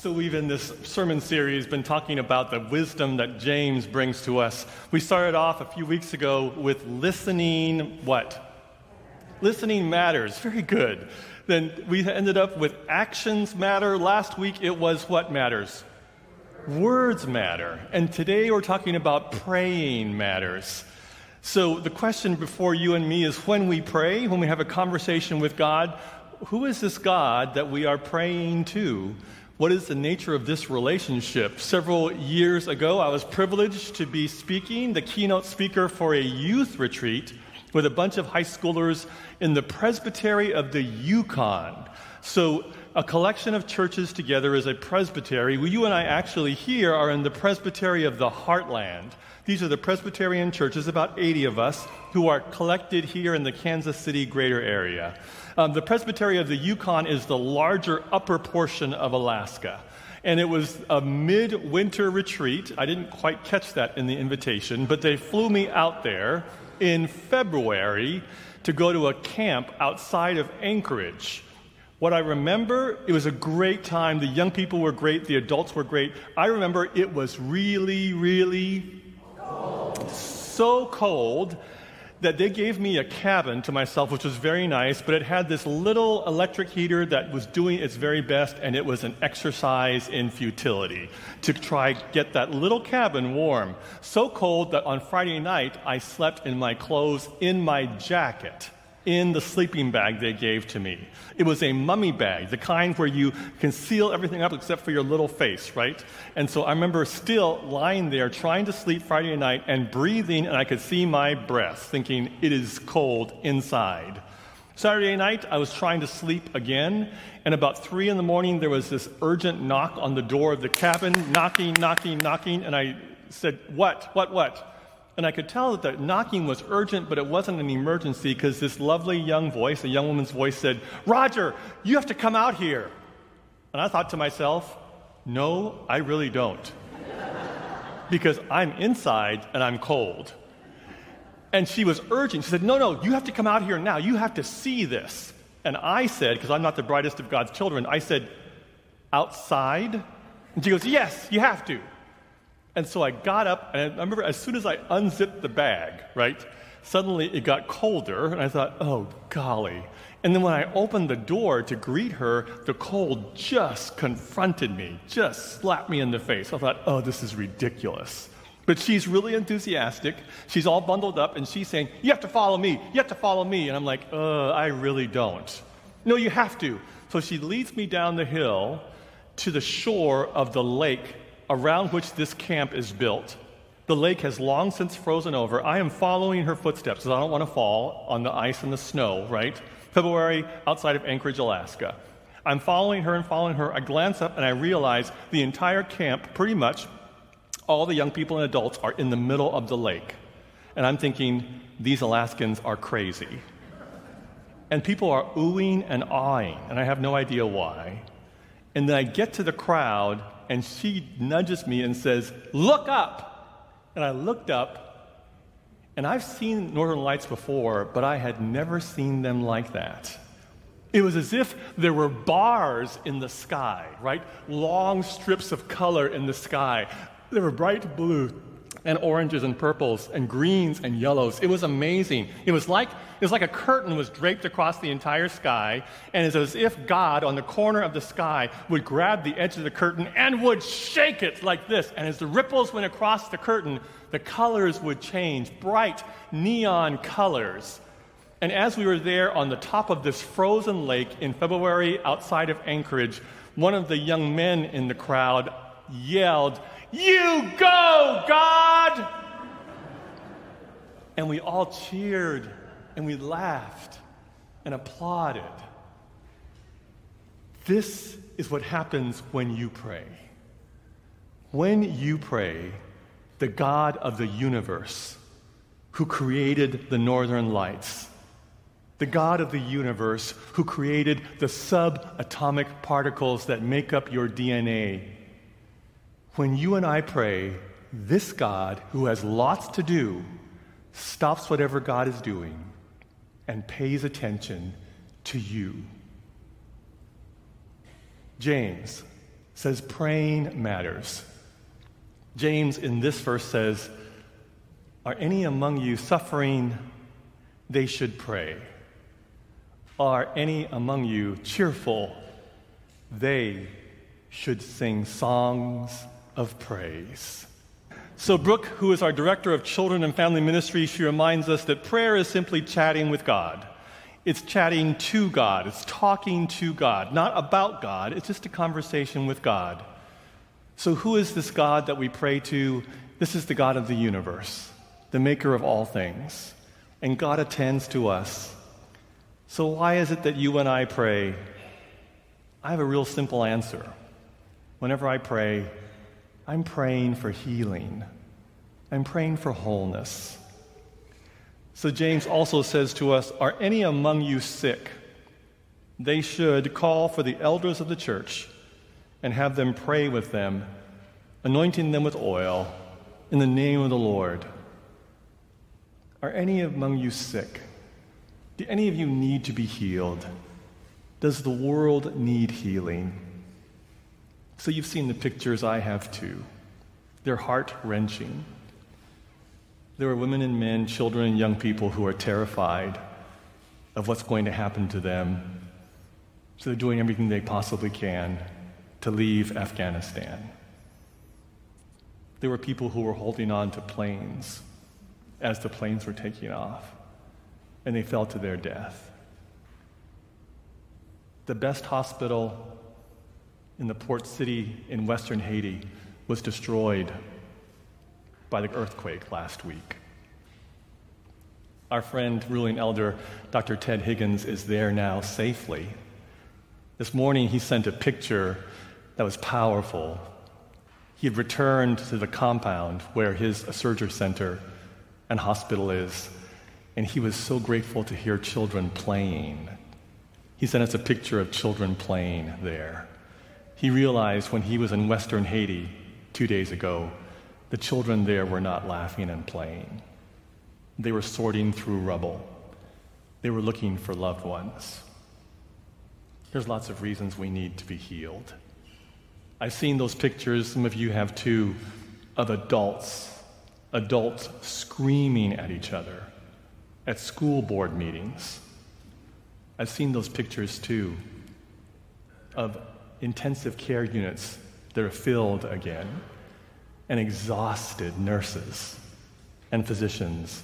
So, we've in this sermon series been talking about the wisdom that James brings to us. We started off a few weeks ago with listening, what? Listening matters. Very good. Then we ended up with actions matter. Last week it was what matters? Words matter. And today we're talking about praying matters. So, the question before you and me is when we pray, when we have a conversation with God, who is this God that we are praying to? What is the nature of this relationship? Several years ago, I was privileged to be speaking, the keynote speaker for a youth retreat with a bunch of high schoolers in the presbytery of the Yukon. So, a collection of churches together is a presbytery. Well, you and I actually here are in the presbytery of the Heartland. These are the Presbyterian churches, about 80 of us, who are collected here in the Kansas City greater area. Um, the Presbytery of the Yukon is the larger upper portion of Alaska. And it was a midwinter retreat. I didn't quite catch that in the invitation, but they flew me out there in February to go to a camp outside of Anchorage. What I remember, it was a great time. The young people were great, the adults were great. I remember it was really, really cold. so cold that they gave me a cabin to myself, which was very nice, but it had this little electric heater that was doing its very best, and it was an exercise in futility to try get that little cabin warm. So cold that on Friday night I slept in my clothes in my jacket in the sleeping bag they gave to me. It was a mummy bag, the kind where you can seal everything up except for your little face, right? And so I remember still lying there trying to sleep Friday night and breathing, and I could see my breath, thinking, it is cold inside. Saturday night, I was trying to sleep again, and about three in the morning, there was this urgent knock on the door of the cabin, knocking, knocking, knocking, and I said, What, what, what? And I could tell that the knocking was urgent, but it wasn't an emergency because this lovely young voice, a young woman's voice, said, Roger, you have to come out here. And I thought to myself, no, I really don't. because I'm inside and I'm cold. And she was urging. She said, No, no, you have to come out here now. You have to see this. And I said, because I'm not the brightest of God's children, I said, Outside? And she goes, Yes, you have to. And so I got up, and I remember as soon as I unzipped the bag, right, suddenly it got colder, and I thought, oh, golly. And then when I opened the door to greet her, the cold just confronted me, just slapped me in the face. I thought, oh, this is ridiculous. But she's really enthusiastic. She's all bundled up, and she's saying, You have to follow me. You have to follow me. And I'm like, Uh, I really don't. No, you have to. So she leads me down the hill to the shore of the lake around which this camp is built. The lake has long since frozen over. I am following her footsteps because I don't want to fall on the ice and the snow, right? February outside of Anchorage, Alaska. I'm following her and following her. I glance up and I realize the entire camp, pretty much all the young people and adults, are in the middle of the lake. And I'm thinking, these Alaskans are crazy. And people are oohing and awing, and I have no idea why. And then I get to the crowd, and she nudges me and says, Look up. And I looked up, and I've seen Northern Lights before, but I had never seen them like that. It was as if there were bars in the sky, right? Long strips of color in the sky. They were bright blue, and oranges and purples and greens and yellows. It was amazing. It was like it was like a curtain was draped across the entire sky, and it's as if God on the corner of the sky would grab the edge of the curtain and would shake it like this. And as the ripples went across the curtain, the colors would change, bright neon colors. And as we were there on the top of this frozen lake in February outside of Anchorage, one of the young men in the crowd yelled, you go, God! And we all cheered and we laughed and applauded. This is what happens when you pray. when you pray, the God of the universe, who created the northern lights, the God of the universe who created the subatomic particles that make up your DNA. When you and I pray, this God, who has lots to do, stops whatever God is doing and pays attention to you. James says praying matters. James in this verse says, Are any among you suffering? They should pray. Are any among you cheerful? They should sing songs of praise. So, Brooke, who is our director of children and family ministry, she reminds us that prayer is simply chatting with God. It's chatting to God, it's talking to God, not about God, it's just a conversation with God. So, who is this God that we pray to? This is the God of the universe, the maker of all things. And God attends to us. So, why is it that you and I pray? I have a real simple answer. Whenever I pray, I'm praying for healing, I'm praying for wholeness. So, James also says to us Are any among you sick? They should call for the elders of the church and have them pray with them, anointing them with oil in the name of the Lord. Are any among you sick? Do any of you need to be healed? Does the world need healing? So you've seen the pictures I have too. They're heart wrenching. There are women and men, children and young people who are terrified of what's going to happen to them. So they're doing everything they possibly can to leave Afghanistan. There were people who were holding on to planes as the planes were taking off and they fell to their death. The best hospital in the port city in western Haiti was destroyed by the earthquake last week. Our friend, ruling elder Dr. Ted Higgins, is there now safely. This morning, he sent a picture that was powerful. He had returned to the compound where his surgery center and hospital is, and he was so grateful to hear children playing. He sent us a picture of children playing there. He realized when he was in Western Haiti two days ago, the children there were not laughing and playing. They were sorting through rubble. They were looking for loved ones. There's lots of reasons we need to be healed. I've seen those pictures, some of you have too, of adults, adults screaming at each other at school board meetings. I've seen those pictures too of intensive care units that are filled again and exhausted nurses and physicians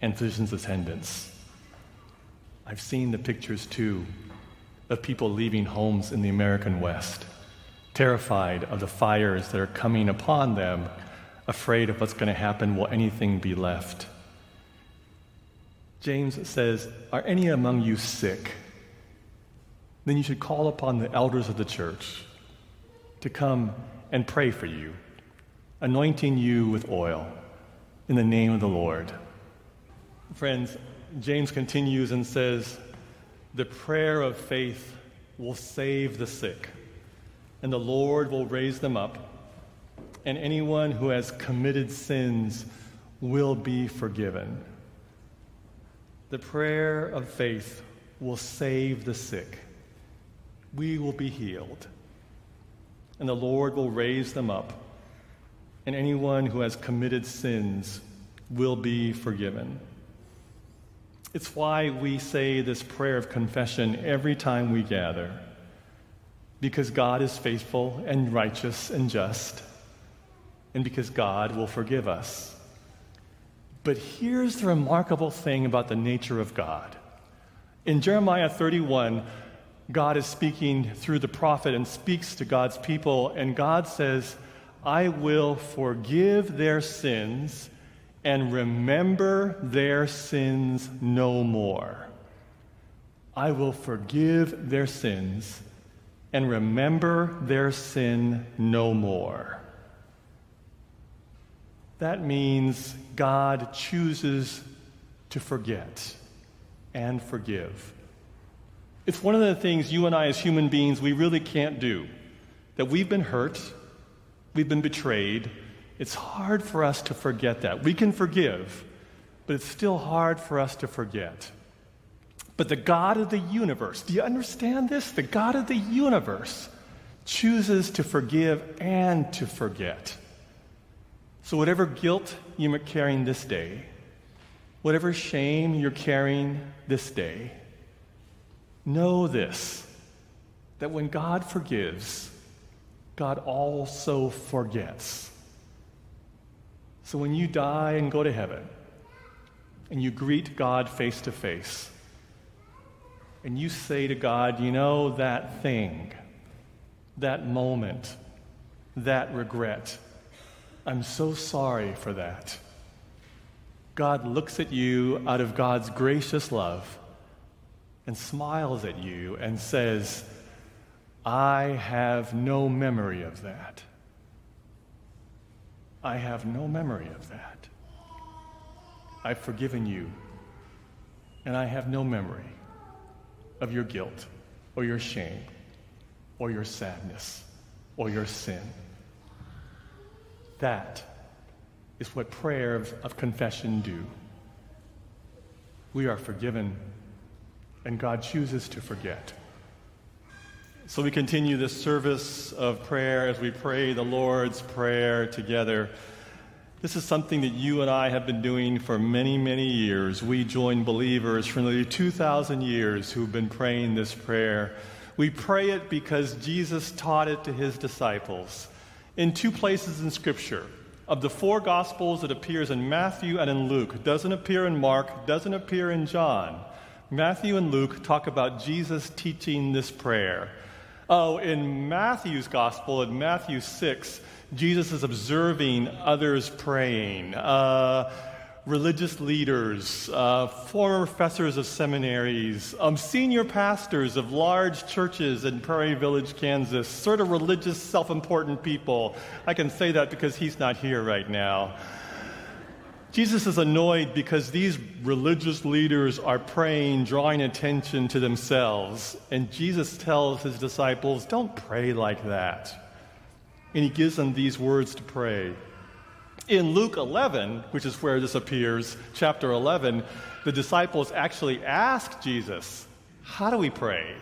and physicians' attendants. I've seen the pictures too of people leaving homes in the American West, terrified of the fires that are coming upon them, afraid of what's going to happen. Will anything be left? James says, Are any among you sick? Then you should call upon the elders of the church to come and pray for you, anointing you with oil in the name of the Lord. Friends, James continues and says, The prayer of faith will save the sick, and the Lord will raise them up, and anyone who has committed sins will be forgiven. The prayer of faith will save the sick. We will be healed. And the Lord will raise them up. And anyone who has committed sins will be forgiven. It's why we say this prayer of confession every time we gather. Because God is faithful and righteous and just, and because God will forgive us. But here's the remarkable thing about the nature of God. In Jeremiah 31, God is speaking through the prophet and speaks to God's people, and God says, I will forgive their sins and remember their sins no more. I will forgive their sins and remember their sin no more. That means God chooses to forget and forgive. It's one of the things you and I, as human beings, we really can't do. That we've been hurt, we've been betrayed. It's hard for us to forget that. We can forgive, but it's still hard for us to forget. But the God of the universe, do you understand this? The God of the universe chooses to forgive and to forget. So, whatever guilt you're carrying this day, whatever shame you're carrying this day, know this that when God forgives, God also forgets. So, when you die and go to heaven, and you greet God face to face, and you say to God, you know, that thing, that moment, that regret, I'm so sorry for that. God looks at you out of God's gracious love and smiles at you and says, I have no memory of that. I have no memory of that. I've forgiven you, and I have no memory of your guilt or your shame or your sadness or your sin. That is what prayer of, of confession do. We are forgiven, and God chooses to forget. So we continue this service of prayer as we pray the Lord's Prayer together. This is something that you and I have been doing for many, many years. We join believers for nearly 2,000 years who've been praying this prayer. We pray it because Jesus taught it to his disciples in two places in Scripture. Of the four Gospels, it appears in Matthew and in Luke. Doesn't appear in Mark, doesn't appear in John. Matthew and Luke talk about Jesus teaching this prayer. Oh, in Matthew's Gospel, in Matthew 6, Jesus is observing others praying. Uh, religious leaders, uh, former professors of seminaries, um, senior pastors of large churches in Prairie Village, Kansas, sort of religious, self important people. I can say that because he's not here right now. Jesus is annoyed because these religious leaders are praying, drawing attention to themselves. And Jesus tells his disciples, Don't pray like that. And he gives them these words to pray. In Luke 11, which is where this appears, chapter 11, the disciples actually ask Jesus, How do we pray?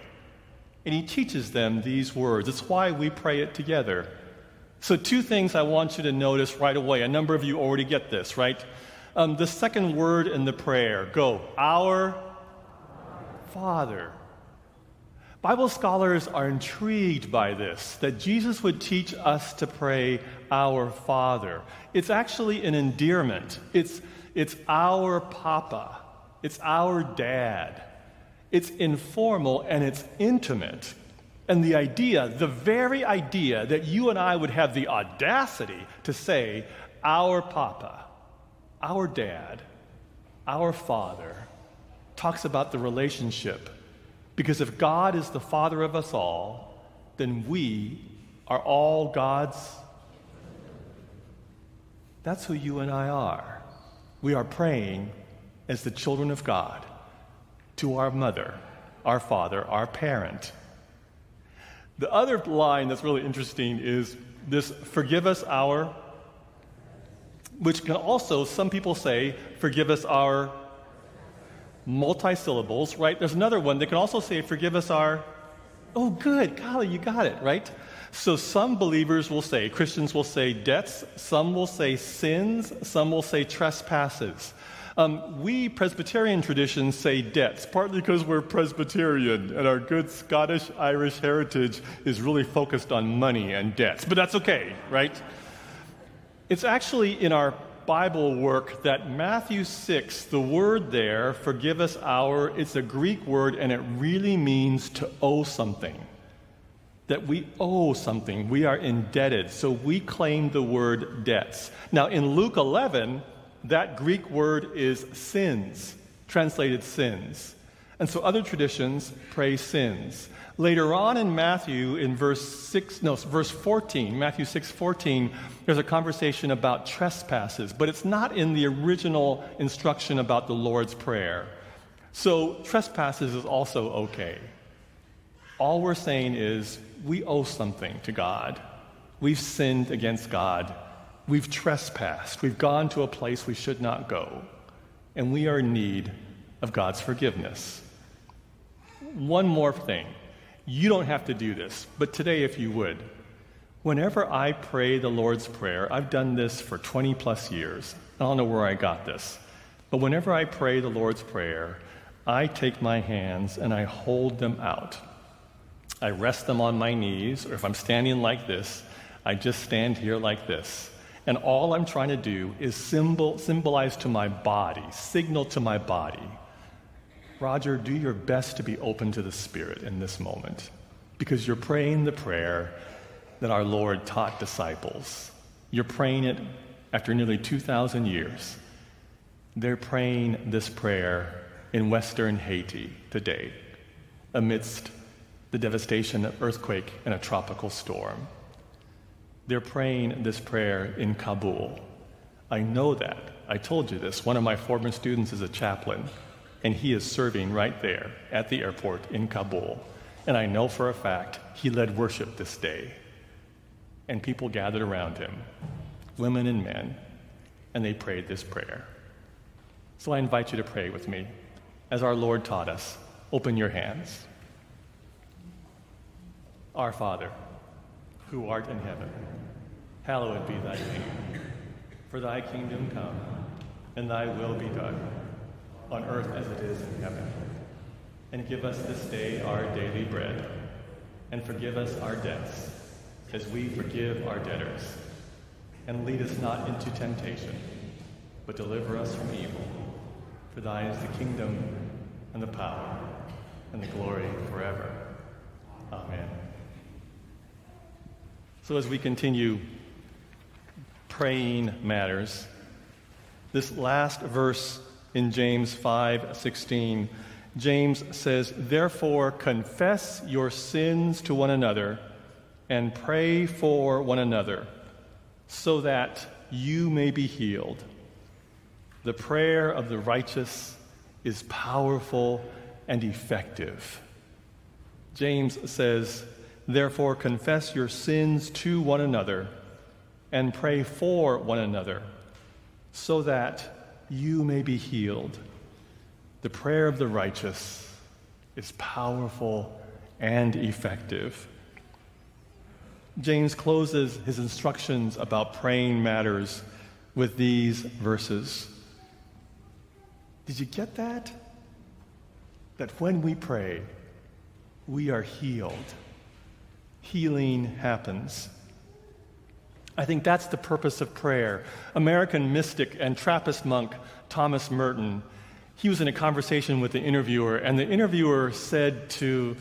And he teaches them these words. It's why we pray it together. So, two things I want you to notice right away. A number of you already get this, right? Um, the second word in the prayer go, Our Father. Bible scholars are intrigued by this, that Jesus would teach us to pray, Our Father. It's actually an endearment. It's, it's our Papa, it's our dad. It's informal and it's intimate. And the idea, the very idea that you and I would have the audacity to say, Our Papa, our dad, our Father, talks about the relationship because if God is the Father of us all, then we are all God's. That's who you and I are. We are praying as the children of God to our mother, our father, our parent. The other line that's really interesting is this forgive us our, which can also, some people say, forgive us our multi-syllables, right? There's another one that can also say, forgive us our, oh, good, golly, you got it, right? So some believers will say, Christians will say debts, some will say sins, some will say trespasses. Um, we Presbyterian traditions say debts, partly because we're Presbyterian and our good Scottish Irish heritage is really focused on money and debts, but that's okay, right? It's actually in our Bible work that Matthew 6, the word there, forgive us our, it's a Greek word and it really means to owe something. That we owe something, we are indebted. So we claim the word debts. Now in Luke 11, that Greek word is sins, translated sins. And so other traditions pray sins. Later on in Matthew, in verse 6, no, verse 14, Matthew 6 14, there's a conversation about trespasses, but it's not in the original instruction about the Lord's Prayer. So trespasses is also okay. All we're saying is we owe something to God. We've sinned against God. We've trespassed. We've gone to a place we should not go. And we are in need of God's forgiveness. One more thing. You don't have to do this, but today, if you would, whenever I pray the Lord's Prayer, I've done this for 20 plus years. I don't know where I got this, but whenever I pray the Lord's Prayer, I take my hands and I hold them out. I rest them on my knees, or if I'm standing like this, I just stand here like this. And all I'm trying to do is symbol, symbolize to my body, signal to my body Roger, do your best to be open to the Spirit in this moment because you're praying the prayer that our Lord taught disciples. You're praying it after nearly 2,000 years. They're praying this prayer in Western Haiti today amidst the devastation of earthquake and a tropical storm. They're praying this prayer in Kabul. I know that. I told you this. One of my former students is a chaplain and he is serving right there at the airport in Kabul. And I know for a fact he led worship this day. And people gathered around him, women and men, and they prayed this prayer. So I invite you to pray with me. As our Lord taught us, open your hands. Our Father, who art in heaven, hallowed be thy name. For thy kingdom come, and thy will be done on earth as it is in heaven. And give us this day our daily bread, and forgive us our debts, as we forgive our debtors. And lead us not into temptation, but deliver us from evil. For thine is the kingdom, and the power, and the glory forever. Amen. So as we continue praying matters, this last verse in James 5:16. James says, "Therefore confess your sins to one another and pray for one another so that you may be healed." The prayer of the righteous is powerful and effective. James says, Therefore, confess your sins to one another and pray for one another so that you may be healed. The prayer of the righteous is powerful and effective. James closes his instructions about praying matters with these verses. Did you get that? That when we pray, we are healed. Healing happens. I think that's the purpose of prayer. American mystic and Trappist monk Thomas Merton, he was in a conversation with the interviewer, and the interviewer said to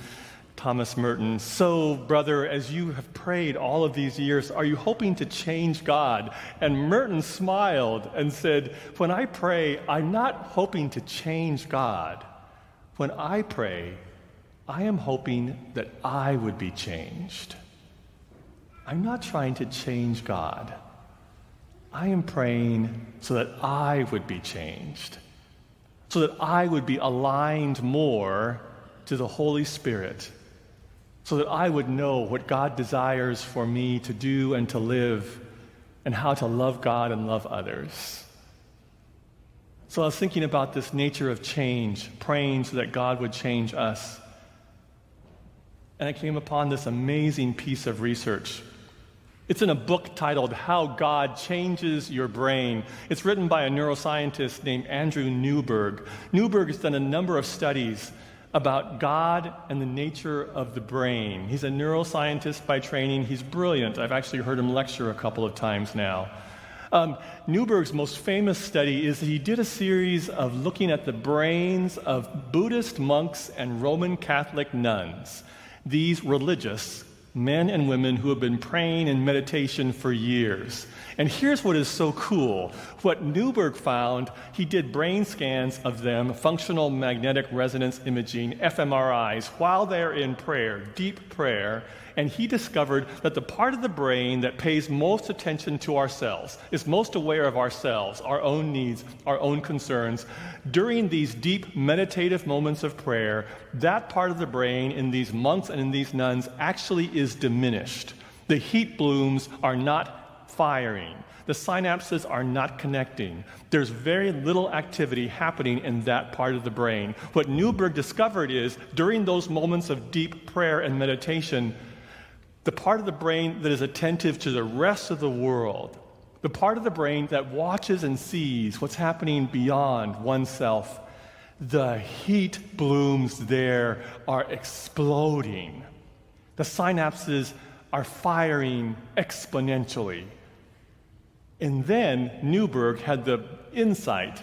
Thomas Merton, So, brother, as you have prayed all of these years, are you hoping to change God? And Merton smiled and said, When I pray, I'm not hoping to change God. When I pray, I am hoping that I would be changed. I'm not trying to change God. I am praying so that I would be changed, so that I would be aligned more to the Holy Spirit, so that I would know what God desires for me to do and to live, and how to love God and love others. So I was thinking about this nature of change, praying so that God would change us. And I came upon this amazing piece of research it's in a book titled How God Changes Your Brain. It's written by a neuroscientist named Andrew Newberg. Newberg has done a number of studies about God and the nature of the brain. He's a neuroscientist by training. He's brilliant. I've actually heard him lecture a couple of times now. Um, Newberg's most famous study is that he did a series of looking at the brains of Buddhist monks and Roman Catholic nuns. These religious men and women who have been praying in meditation for years. And here's what is so cool. What Newberg found, he did brain scans of them, functional magnetic resonance imaging, fMRIs, while they're in prayer, deep prayer, and he discovered that the part of the brain that pays most attention to ourselves, is most aware of ourselves, our own needs, our own concerns, during these deep meditative moments of prayer, that part of the brain in these monks and in these nuns actually is diminished. The heat blooms are not firing. The synapses are not connecting. There's very little activity happening in that part of the brain. What Newberg discovered is during those moments of deep prayer and meditation, the part of the brain that is attentive to the rest of the world, the part of the brain that watches and sees what's happening beyond oneself, the heat blooms there are exploding. The synapses are firing exponentially. And then Newberg had the insight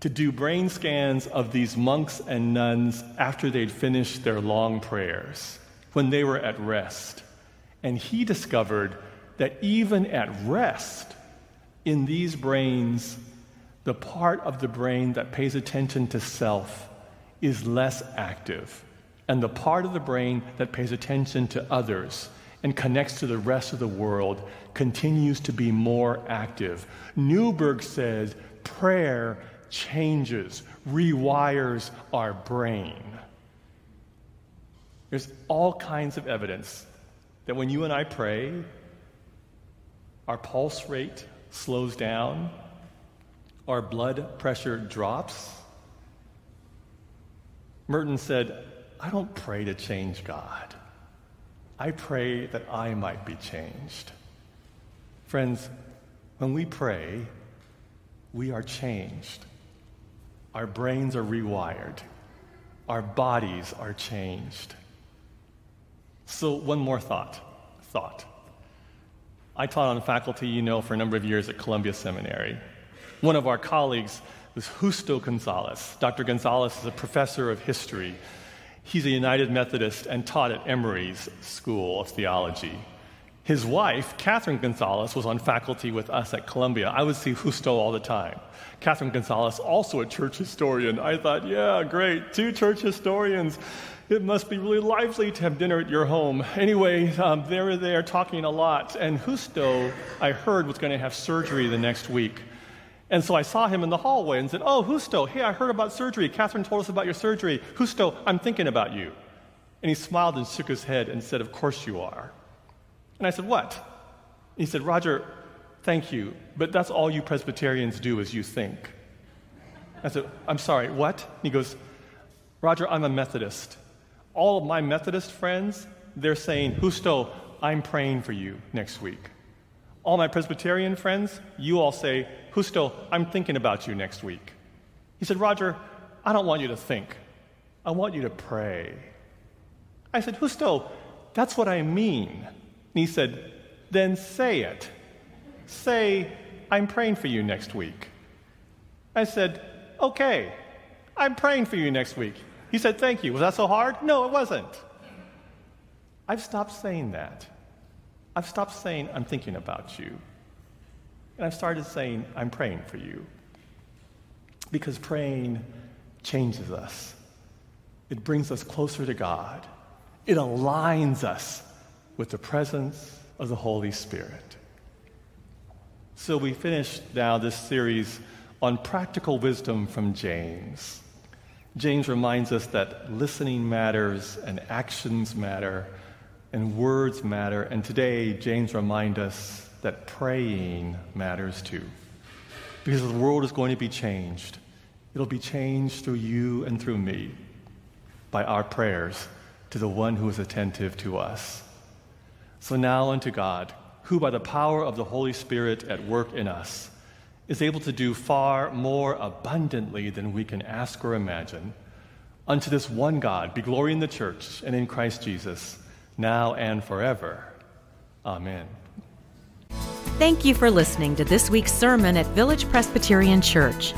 to do brain scans of these monks and nuns after they'd finished their long prayers, when they were at rest. And he discovered that even at rest, in these brains, the part of the brain that pays attention to self is less active. And the part of the brain that pays attention to others and connects to the rest of the world continues to be more active. Newberg says prayer changes, rewires our brain. There's all kinds of evidence that when you and I pray, our pulse rate slows down, our blood pressure drops. Merton said, I don't pray to change God. I pray that I might be changed. Friends, when we pray, we are changed. Our brains are rewired. Our bodies are changed. So, one more thought. Thought. I taught on faculty, you know, for a number of years at Columbia Seminary. One of our colleagues was Justo Gonzalez. Dr. Gonzalez is a professor of history He's a United Methodist and taught at Emory's School of Theology. His wife, Catherine Gonzalez, was on faculty with us at Columbia. I would see Justo all the time. Catherine Gonzalez, also a church historian. I thought, yeah, great, two church historians. It must be really lively to have dinner at your home. Anyway, um, they were there talking a lot, and Justo, I heard, was going to have surgery the next week. And so I saw him in the hallway and said, Oh, Justo, hey, I heard about surgery. Catherine told us about your surgery. Justo, I'm thinking about you. And he smiled and shook his head and said, Of course you are. And I said, What? he said, Roger, thank you, but that's all you Presbyterians do is you think. I said, I'm sorry, what? he goes, Roger, I'm a Methodist. All of my Methodist friends, they're saying, Justo, I'm praying for you next week. All my Presbyterian friends, you all say, Justo, I'm thinking about you next week. He said, Roger, I don't want you to think. I want you to pray. I said, Justo, that's what I mean. And he said, Then say it. Say, I'm praying for you next week. I said, Okay, I'm praying for you next week. He said, Thank you. Was that so hard? No, it wasn't. I've stopped saying that. I've stopped saying, I'm thinking about you. And I've started saying, I'm praying for you. Because praying changes us, it brings us closer to God, it aligns us with the presence of the Holy Spirit. So we finished now this series on practical wisdom from James. James reminds us that listening matters and actions matter and words matter. And today, James reminds us that praying matters too. Because the world is going to be changed. It'll be changed through you and through me by our prayers to the one who is attentive to us. So now unto God, who by the power of the Holy Spirit at work in us is able to do far more abundantly than we can ask or imagine, unto this one God be glory in the church and in Christ Jesus, now and forever. Amen. Thank you for listening to this week's sermon at Village Presbyterian Church.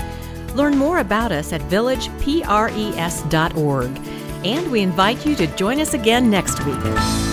Learn more about us at villagepres.org, and we invite you to join us again next week.